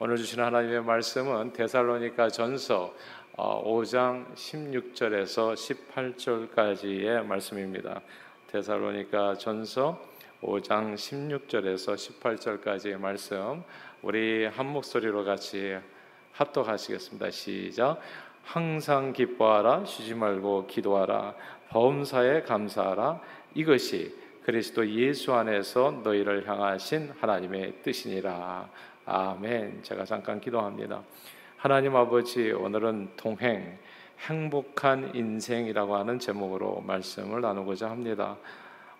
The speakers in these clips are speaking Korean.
오늘 주신 하나님의 말씀은 데살로니가 전서 5장 어, 16절에서 18절까지의 말씀입니다. 데살로니가 전서 5장 16절에서 18절까지의 말씀 우리 한 목소리로 같이 합독하시겠습니다. 시작. 항상 기뻐하라 쉬지 말고 기도하라 범사에 감사하라 이것이 그리스도 예수 안에서 너희를 향하신 하나님의 뜻이니라. 아멘. 제가 잠깐 기도합니다. 하나님 아버지 오늘은 동행 행복한 인생이라고 하는 제목으로 말씀을 나누고자 합니다.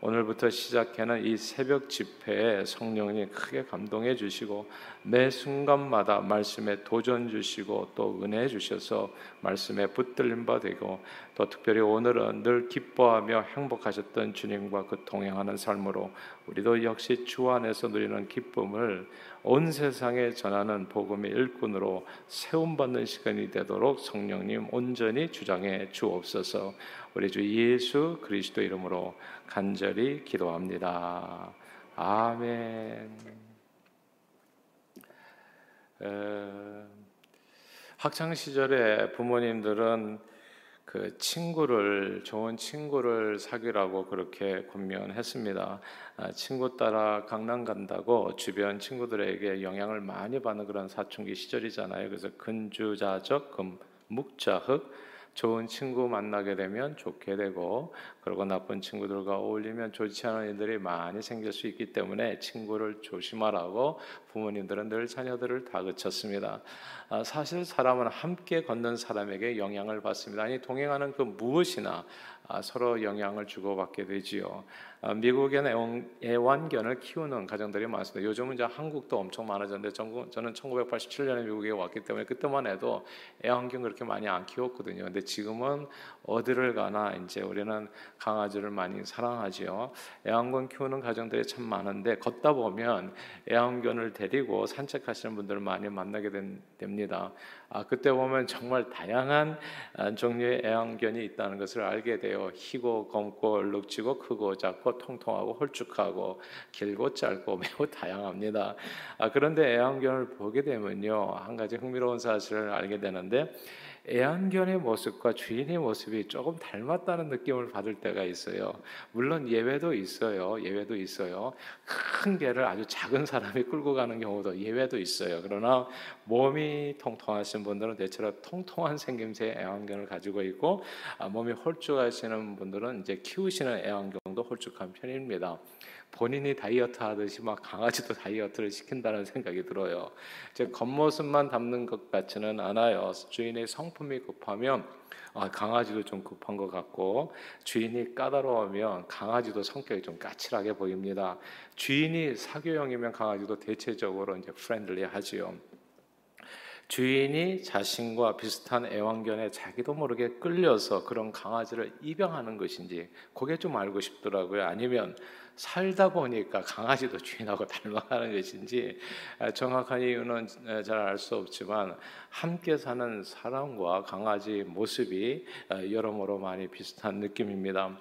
오늘부터 시작하는 이 새벽 집회에 성령님 크게 감동해 주시고 매 순간마다 말씀에 도전 주시고 또 은혜 주셔서 말씀에 붙들림 바 되고 또 특별히 오늘은 늘 기뻐하며 행복하셨던 주님과 그 동행하는 삶으로 우리도 역시 주 안에서 누리는 기쁨을 온 세상에 전하는 복음의 일꾼으로 세움받는 시간이 되도록 성령님 온전히 주장해 주옵소서. 우리 주 예수 그리스도 이름으로 간절히 기도합니다. 아멘. 학창 시절에 부모님들은 그 친구를 좋은 친구를 사귀라고 그렇게 권면했습니다. 아, 친구 따라 강남 간다고 주변 친구들에게 영향을 많이 받는 그런 사춘기 시절이잖아요. 그래서 근주자적, 금, 묵자흑 좋은 친구 만나게 되면 좋게 되고 그리고 나쁜 친구들과 어울리면 좋지 않은 일들이 많이 생길 수 있기 때문에 친구를 조심하라고 부모님들은 늘 자녀들을 다그쳤습니다. 아, 사실 사람은 함께 걷는 사람에게 영향을 받습니다. 아니 동행하는 그 무엇이나 아, 서로 영향을 주고받게 되지요. 아, 미국에는 애완견을 키우는 가정들이 많습니다. 요즘은 이제 한국도 엄청 많아졌는데 저는 1987년에 미국에 왔기 때문에 그때만 해도 애완견 그렇게 많이 안 키웠거든요. 근데 지금은 어디를 가나 이제 우리는 강아지를 많이 사랑하지요. 애완견 키우는 가정들이 참 많은데 걷다 보면 애완견을 데리고 산책하시는 분들을 많이 만나게 됩니다. 아, 그때 보면 정말 다양한 아, 종류의 애완견이 있다는 것을 알게 돼요. 희고 검고 얼룩지고 크고 작고 통통하고 홀쭉하고 길고 짧고 매우 다양합니다. 아, 그런데 애완견을 보게 되면요 한 가지 흥미로운 사실을 알게 되는데 애완견의 모습과 주인의 모습이 조금 닮았다는 느낌을 받을 때가 있어요. 물론 예외도 있어요. 예외도 있어요. 큰 개를 아주 작은 사람이 끌고 가는 경우도 예외도 있어요. 그러나 몸이 통통하신 분들은 대체로 통통한 생김새의 애완견을 가지고 있고 아, 몸이 홀쭉하시는 분들은 이제 키우시는 애완견도 홀쭉한 편입니다. 본인이 다이어트 하듯이 막 강아지도 다이어트를 시킨다는 생각이 들어요. 제 겉모습만 담는 것 같지는 않아요. 주인의 성품이 급하면 아, 강아지도 좀 급한 것 같고 주인이 까다로우면 강아지도 성격이 좀 까칠하게 보입니다. 주인이 사교형이면 강아지도 대체적으로 이제 프렌들리하지요. 주인이 자신과 비슷한 애완견에 자기도 모르게 끌려서 그런 강아지를 입양하는 것인지 그게 좀 알고 싶더라고요. 아니면 살다 보니까 강아지도 주인하고 닮아가는 것인지 정확한 이유는 잘 알 수 없지만 함께 사는 사람과 강아지 모습이 여러모로 많이 비슷한 느낌입니다.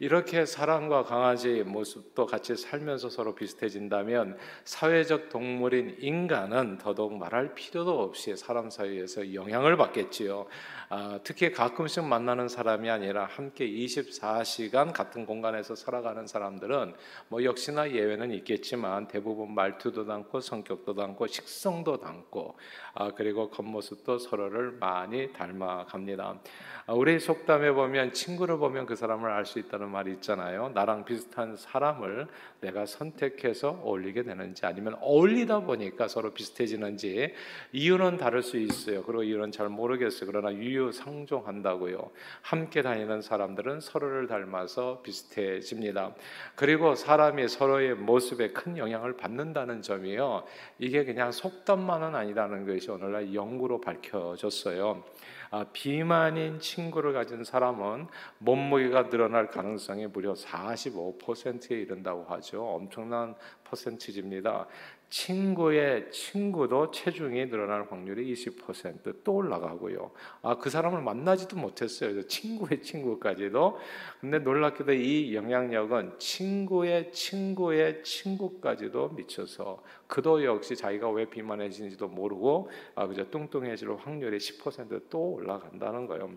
이렇게 사람과 강아지 모습도 같이 살면서 서로 비슷해진다면 사회적 동물인 인간은 더더욱 말할 필요도 없이 사람 사이에서 영향을 받겠지요. 아, 특히 가끔씩 만나는 사람이 아니라 함께 24시간 같은 공간에서 살아가는 사람들은 뭐 역시나 예외는 있겠지만 대부분 말투도 닮고 성격도 닮고 식성도 닮고 아, 그리고 겉모습도 서로를 많이 닮아갑니다. 아, 우리 속담에 보면 친구를 보면 그 사람을 알 수 있다는 말이 있잖아요. 나랑 비슷한 사람을 내가 선택해서 어울리게 되는지 아니면 어울리다 보니까 서로 비슷해지는지 이유는 다를 수 있어요. 그리고 이유는 잘 모르겠어요. 그러나 유 유상종한다고요. 함께 다니는 사람들은 서로를 닮아서 비슷해집니다. 그리고 사람이 서로의 모습에 큰 영향을 받는다는 점이요. 이게 그냥 속담만은 아니라는 것이 오늘날 연구로 밝혀졌어요. 아, 비만인 친구를 가진 사람은 몸무게가 늘어날 가능성이 무려 45%에 이른다고 하죠. 엄청난 퍼센티지입니다. 친구의 친구도 체중이 늘어날 확률이 20%또 올라가고요. 아, 그 사람을 만나지도 못했어요. 친구의 친구까지도. 근데 놀랍게도 이 영향력은 친구의 친구의 친구까지도 미쳐서 그도 역시 자기가 왜 비만해지는지도 모르고 아, 그저 뚱뚱해질 확률이 10%또 올라간다는 거예요.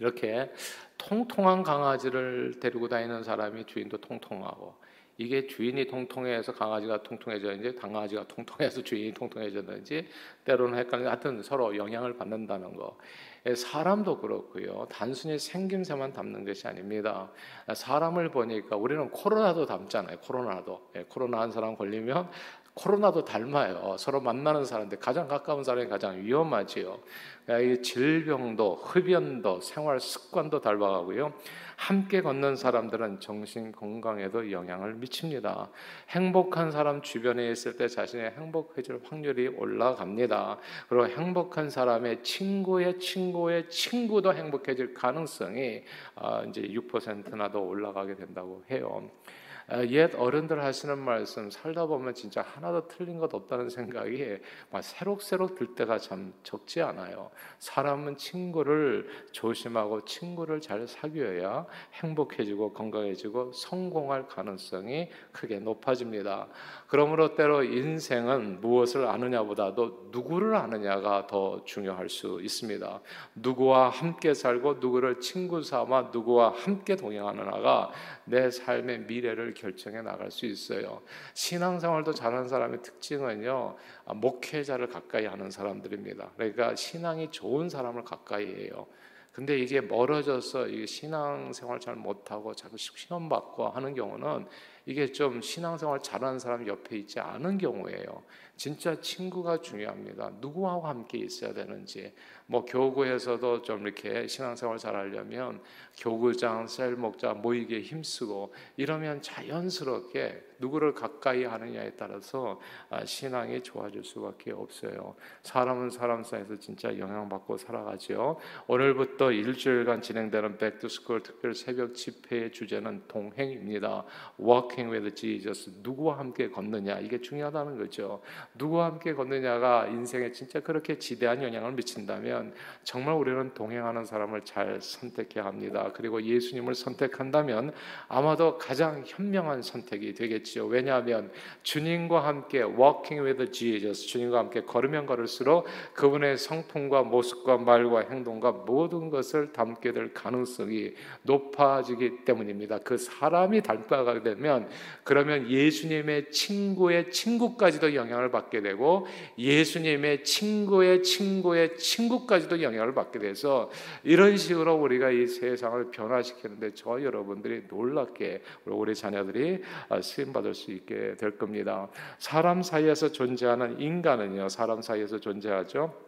이렇게 통통한 강아지를 데리고 다니는 사람이 주인도 통통하고 이게 주인이 통통해서 강아지가 통통해졌는지 강아지가 통통해서 주인이 통통해졌는지 때로는 헷갈리는 하여튼 서로 영향을 받는다는 거. 예, 사람도 그렇고요. 단순히 생김새만 담는 것이 아닙니다. 사람을 보니까 우리는 코로나도 닮잖아요. 코로나도. 예, 코로나 한 사람 걸리면 코로나도 닮아요. 서로 만나는 사람인데 가장 가까운 사람이 가장 위험하지요. 이 질병도 흡연도 생활 습관도 닮아가고요. 함께 걷는 사람들은 정신 건강에도 영향을 미칩니다. 행복한 사람 주변에 있을 때 자신의 행복해질 확률이 올라갑니다. 그리고 행복한 사람의 친구의 친구의 친구도 행복해질 가능성이 아, 이제 6%나 더 올라가게 된다고 해요. 아, 옛 어른들 하시는 말씀 살다 보면 진짜 하나도 틀린 것 없다는 생각이 막 새록새록 들 때가 참 적지 않아요. 사람은 친구를 조심하고 친구를 잘 사귀어야 행복해지고 건강해지고 성공할 가능성이 크게 높아집니다. 그러므로 때로 인생은 무엇을 아느냐보다도 누구를 아느냐가 더 중요할 수 있습니다. 누구와 함께 살고 누구를 친구 삼아 누구와 함께 동행하느냐가 내 삶의 미래를 결정해 나갈 수 있어요. 신앙생활도 잘하는 사람의 특징은요, 아, 목회자를 가까이 하는 사람들입니다. 그러니까 신앙이 좋은 사람을 가까이 해요. 근데 이게 멀어져서 이 신앙생활 잘 못하고 자꾸 시험 받고 하는 경우는 이게 좀 신앙생활 잘하는 사람 옆에 있지 않은 경우예요. 진짜 친구가 중요합니다. 누구하고 함께 있어야 되는지. 뭐 교구에서도 좀 이렇게 신앙생활 잘 하려면 교구장, 셀 목자 모이게 힘쓰고 이러면 자연스럽게 누구를 가까이 하느냐에 따라서 아, 신앙이 좋아질 수밖에 없어요. 사람은 사람 사이에서 진짜 영향받고 살아가죠. 오늘부터 일주일간 진행되는 Back to School 특별 새벽 집회의 주제는 동행입니다. Walking with Jesus. 누구와 함께 걷느냐 이게 중요하다는 거죠. 누구와 함께 걷느냐가 인생에 진짜 그렇게 지대한 영향을 미친다면 정말 우리는 동행하는 사람을 잘 선택해야 합니다. 그리고 예수님을 선택한다면 아마도 가장 현명한 선택이 되겠지요. 왜냐하면 주님과 함께 walking with Jesus, 주님과 함께 걸으면 걸을수록 그분의 성품과 모습과 말과 행동과 모든 것을 담게 될 가능성이 높아지기 때문입니다. 그 사람이 닮아가게 되면 그러면 예수님의 친구의 친구까지도 영향을 받게 되고 예수님의 친구의 친구의 친구까지도 영향을 받게 돼서 이런 식으로 우리가 이 세상을 변화시키는데 저 여러분들이 놀랍게 우리 자녀들이 아, 쓰임 받을 수 있게 될 겁니다. 사람 사이에서 존재하는 인간은요, 사람 사이에서 존재하죠.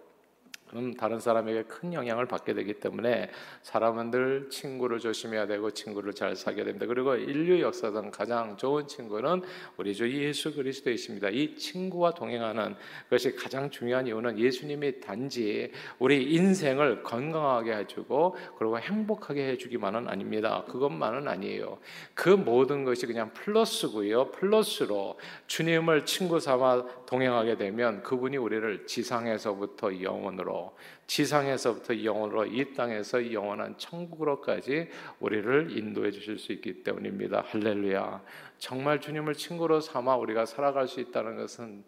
그럼 다른 사람에게 큰 영향을 받게 되기 때문에 사람은 늘 친구를 조심해야 되고 친구를 잘 사귀어야 됩니다. 그리고 인류 역사상 가장 좋은 친구는 우리 주 예수 그리스도이십니다. 이 친구와 동행하는 것이 가장 중요한 이유는 예수님이 단지 우리 인생을 건강하게 해주고 그리고 행복하게 해주기만은 아닙니다. 그것만은 아니에요. 그 모든 것이 그냥 플러스고요. 플러스로 주님을 친구 삼아 동행하게 되면 그분이 우리를 지상에서부터 영원으로 지상에서부터 영원으로 이 땅에서 영원한 천국으로까지 우리를 인도해 주실 수 있기 때문입니다. 할렐루야. 정말 주님을 친구로 삼아 우리가 살아갈 수 있다는 것은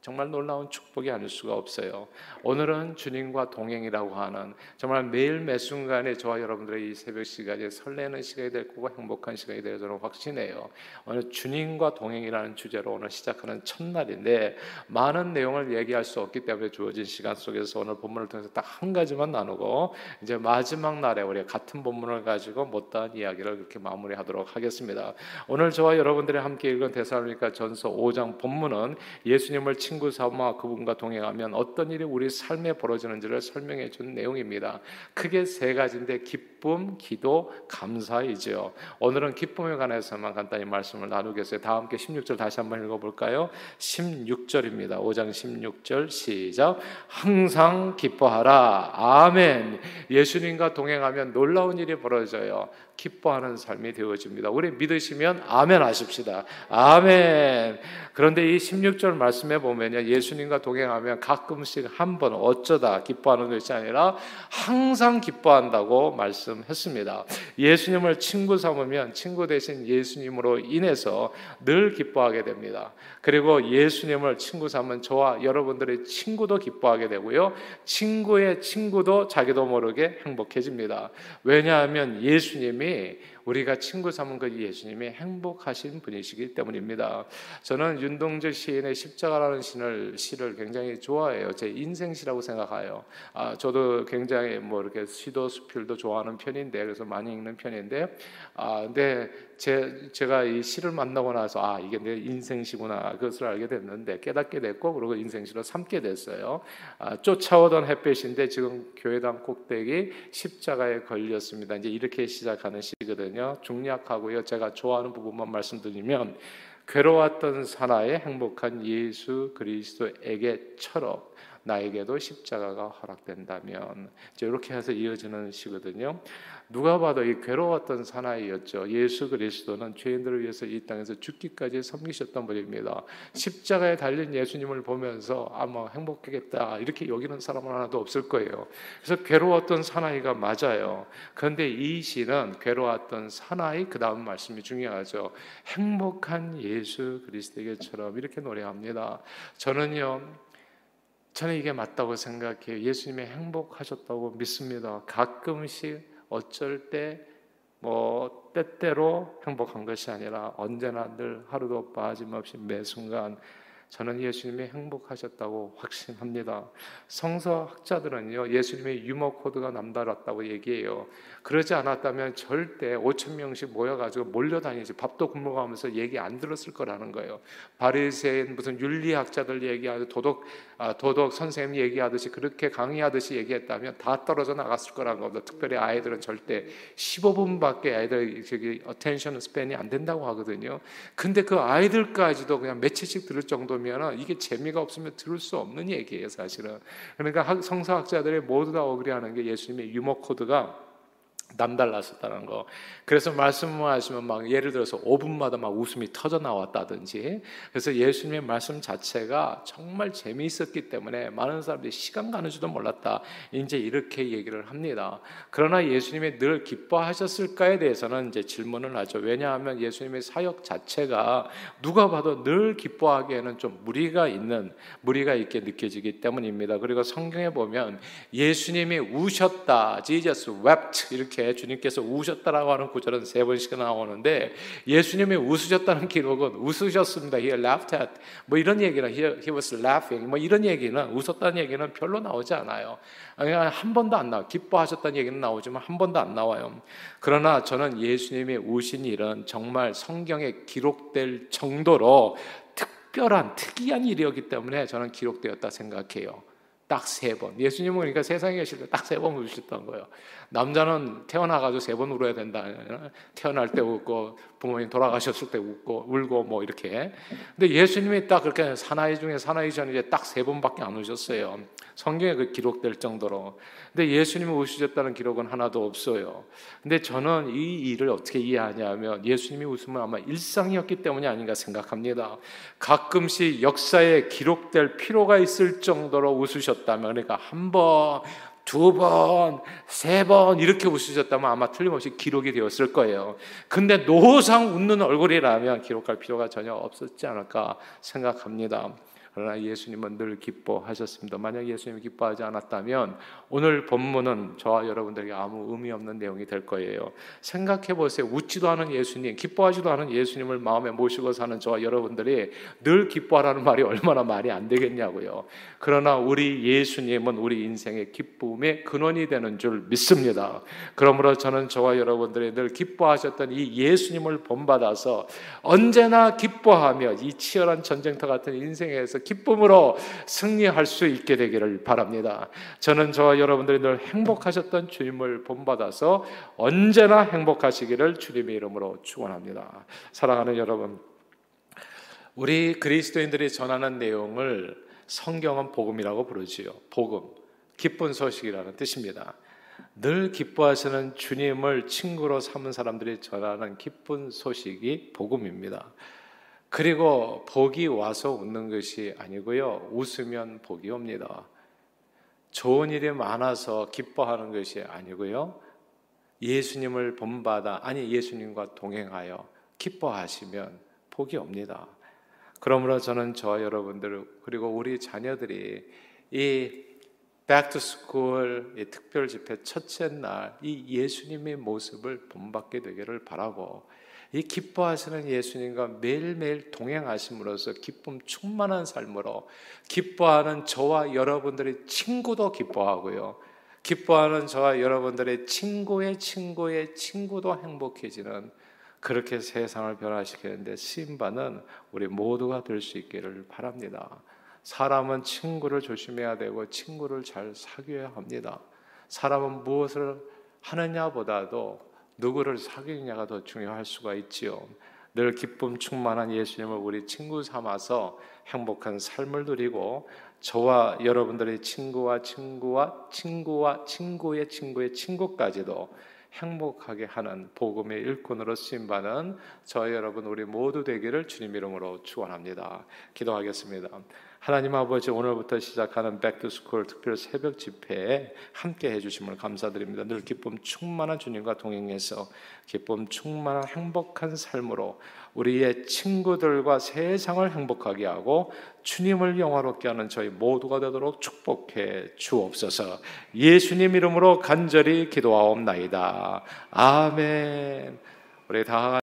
정말 놀라운 축복이 아닐 수가 없어요. 오늘은 주님과 동행이라고 하는 정말 매일 매 순간에 저와 여러분들의 이 새벽 시간이 설레는 시간이 될 거고 행복한 시간이 될 저는 확신해요. 오늘 주님과 동행이라는 주제로 오늘 시작하는 첫날인데 많은 내용을 얘기할 수 없기 때문에 주어진 시간 속에서 오늘 본문을 통해서 딱 한 가지만 나누고 이제 마지막 날에 우리 같은 본문을 가지고 못다한 이야기를 그렇게 마무리하도록 하겠습니다. 오늘 저와 여러분들이 함께 읽은 대사로니까 전서 5장 본문은 예수님을 친구 삼아 그분과 동행하면 어떤 일이 우리 삶에 벌어지는지를 설명해 준 내용입니다. 크게 세 가지인데 깊 기쁨, 기도, 감사이죠. 오늘은 기쁨에 관해서만 간단히 말씀을 나누겠어요. 다 함께 16절 다시 한번 읽어볼까요? 16절입니다. 5장 16절 시작. 항상 기뻐하라. 아멘. 예수님과 동행하면 놀라운 일이 벌어져요. 기뻐하는 삶이 되어집니다. 우리 믿으시면 아멘 하십시다. 아멘. 그런데 이 16절 말씀에 보면요. 예수님과 동행하면 가끔씩 한 번 어쩌다 기뻐하는 것이 아니라 항상 기뻐한다고 말씀 했습니다. 예수님을 친구 삼으면 친구 대신 예수님으로 인해서 늘 기뻐하게 됩니다. 그리고 예수님을 친구 삼은 저와 여러분들의 친구도 기뻐하게 되고요. 친구의 친구도 자기도 모르게 행복해집니다. 왜냐하면 예수님이 우리가 친구 삼은 그 예수님이 행복하신 분이시기 때문입니다. 저는 윤동주 시인의 십자가라는 시를, 시를 굉장히 좋아해요. 제 인생시라고 생각해요. 아, 저도 굉장히 뭐 이렇게 시도 수필도 좋아하는 편인데 그래서 많이 읽는 편인데 아, 근데 제, 제가 이 시를 만나고 나서 아 이게 내 인생시구나 그것을 알게 됐는데 깨닫게 됐고 그리고 인생시로 삼게 됐어요. 아, 쫓아오던 햇빛인데 지금 교회당 꼭대기 십자가에 걸렸습니다. 이제 이렇게 시작하는 시거든요. 중략하고요. 제가 좋아하는 부분만 말씀드리면 괴로웠던 사나의 행복한 예수 그리스도에게처럼 나에게도 십자가가 허락된다면 이렇게 해서 이어지는 시거든요. 누가 봐도 이 괴로웠던 사나이였죠. 예수 그리스도는 죄인들을 위해서 이 땅에서 죽기까지 섬기셨던 분입니다. 십자가에 달린 예수님을 보면서 아마 행복하겠다 이렇게 여기는 사람은 하나도 없을 거예요. 그래서 괴로웠던 사나이가 맞아요. 그런데 이 시는 괴로웠던 사나이 그 다음 말씀이 중요하죠. 행복한 예수 그리스도에게처럼 이렇게 노래합니다. 저는요. 저는 이게 맞다고 생각해요. 예수님이 행복하셨다고 믿습니다. 가끔씩 어쩔 때 뭐 때때로 행복한 것이 아니라 언제나 늘 하루도 빠짐없이 매 순간 저는 예수님이 행복하셨다고 확신합니다. 성서학자들은요, 예수님의 유머 코드가 남다랐다고 얘기해요. 그러지 않았다면 절대 5천 명씩 모여가지고 몰려다니지 밥도 굶어가면서 얘기 안 들었을 거라는 거예요. 바리새인 무슨 윤리학자들 얘기하듯 도덕 아, 도덕 선생님 얘기하듯이 그렇게 강의하듯이 얘기했다면 다 떨어져 나갔을 거라는 겁니다. 특별히 아이들은 절대 15분밖에 아이들 저기 attention span이 안 된다고 하거든요. 근데 그 아이들까지도 그냥 며칠씩 들을 정도면 이게 재미가 없으면 들을 수 없는 얘기예요, 사실은. 그러니까 성서학자들이 모두 다 어그리하는 게 예수님의 유머 코드가 남달랐었다는 거. 그래서 말씀하시면 막 예를 들어서 5분마다 막 웃음이 터져 나왔다든지. 그래서 예수님의 말씀 자체가 정말 재미있었기 때문에 많은 사람들이 시간 가는 줄도 몰랐다. 이제 이렇게 얘기를 합니다. 그러나 예수님이 늘 기뻐하셨을까에 대해서는 이제 질문을 하죠. 왜냐하면 예수님의 사역 자체가 누가 봐도 늘 기뻐하기에는 좀 무리가 있는 무리가 있게 느껴지기 때문입니다. 그리고 성경에 보면 예수님이 우셨다. Jesus wept 이렇게 이렇게 주님께서 우셨다라고 하는 구절은 세 번씩 나오는데 예수님이 웃으셨다는 기록은 웃으셨습니다. He laughed at 뭐 이런 얘기는 he, he was laughing 뭐 이런 얘기는 웃었다는 얘기는 별로 나오지 않아요. 한 번도 안 나와. 기뻐하셨다는 얘기는 나오지만 한 번도 안 나와요. 그러나 저는 예수님이 우신 일은 정말 성경에 기록될 정도로 특별한 특이한 일이었기 때문에 저는 기록되었다 생각해요. 딱 세 번. 예수님은 그러니까 세상에 계실 때 딱 세 번 우셨던 거예요. 남자는 태어나가지고 세 번 울어야 된다. 태어날 때 웃고 부모님 돌아가셨을 때 웃고 울고 뭐 이렇게. 근데 예수님이 딱 그렇게 사나이 중에 사나이 전 이제 딱세 번밖에 안 우셨어요. 성경에 그 기록될 정도로. 근데 예수님이 우시셨다는 기록은 하나도 없어요. 근데 저는 이 일을 어떻게 이해하냐면 예수님이 웃으면 아마 일상이었기 때문이 아닌가 생각합니다. 가끔씩 역사에 기록될 필요가 있을 정도로 웃으셨 다면 그러니까 한 번, 두 번, 세 번 이렇게 웃으셨다면 아마 틀림없이 기록이 되었을 거예요. 근데 노상 웃는 얼굴이라면 기록할 필요가 전혀 없었지 않을까 생각합니다. 그러나 예수님은 늘 기뻐하셨습니다. 만약 예수님이 기뻐하지 않았다면 오늘 본문은 저와 여러분들에게 아무 의미 없는 내용이 될 거예요. 생각해 보세요. 웃지도 않은 예수님, 기뻐하지도 않은 예수님을 마음에 모시고 사는 저와 여러분들이 늘 기뻐하라는 말이 얼마나 말이 안 되겠냐고요. 그러나 우리 예수님은 우리 인생의 기쁨의 근원이 되는 줄 믿습니다. 그러므로 저는 저와 여러분들이 늘 기뻐하셨던 이 예수님을 본받아서 언제나 기뻐하며 이 치열한 전쟁터 같은 인생에서 기쁨으로 승리할 수 있게 되기를 바랍니다. 저는 저와 여러분들이 늘 행복하셨던 주님을 본받아서 언제나 행복하시기를 주님의 이름으로 축원합니다. 사랑하는 여러분, 우리 그리스도인들이 전하는 내용을 성경은 복음이라고 부르지요. 복음, 기쁜 소식이라는 뜻입니다. 늘 기뻐하시는 주님을 친구로 삼은 사람들이 전하는 기쁜 소식이 복음입니다. 그리고 복이 와서 웃는 것이 아니고요. 웃으면 복이 옵니다. 좋은 일이 많아서 기뻐하는 것이 아니고요. 예수님을 본받아, 아니 예수님과 동행하여 기뻐하시면 복이 옵니다. 그러므로 저는 저와 여러분들, 그리고 우리 자녀들이 이이 특별 집회 첫째 날 이 예수님의 모습을 본받게 되기를 바라고 이 기뻐하시는 예수님과 매일매일 동행하심으로써 기쁨 충만한 삶으로 기뻐하는 저와 여러분들의 친구도 기뻐하고요. 기뻐하는 저와 여러분들의 친구의 친구의 친구도 행복해지는 그렇게 세상을 변화시키는데 쓰임받는 우리 모두가 될 수 있기를 바랍니다. 사람은 친구를 조심해야 되고 친구를 잘 사귀어야 합니다. 사람은 무엇을 하느냐보다도 누구를 사귀느냐가 더 중요할 수가 있지요. 늘 기쁨 충만한 예수님을 우리 친구 삼아서 행복한 삶을 누리고 저와 여러분들의 친구와 친구와 친구와 친구의 친구의 친구까지도 행복하게 하는 복음의 일꾼으로 쓰임 받는 저 여러분 우리 모두 되기를 주님 이름으로 축원합니다. 기도하겠습니다. 하나님 아버지 오늘부터 시작하는 Back to School 특별 새벽 집회에 함께 해주심을 감사드립니다. 늘 기쁨 충만한 주님과 동행해서 기쁨 충만한 행복한 삶으로 우리의 친구들과 세상을 행복하게 하고 주님을 영화롭게 하는 저희 모두가 되도록 축복해 주옵소서. 예수님 이름으로 간절히 기도하옵나이다. 아멘. 우리 다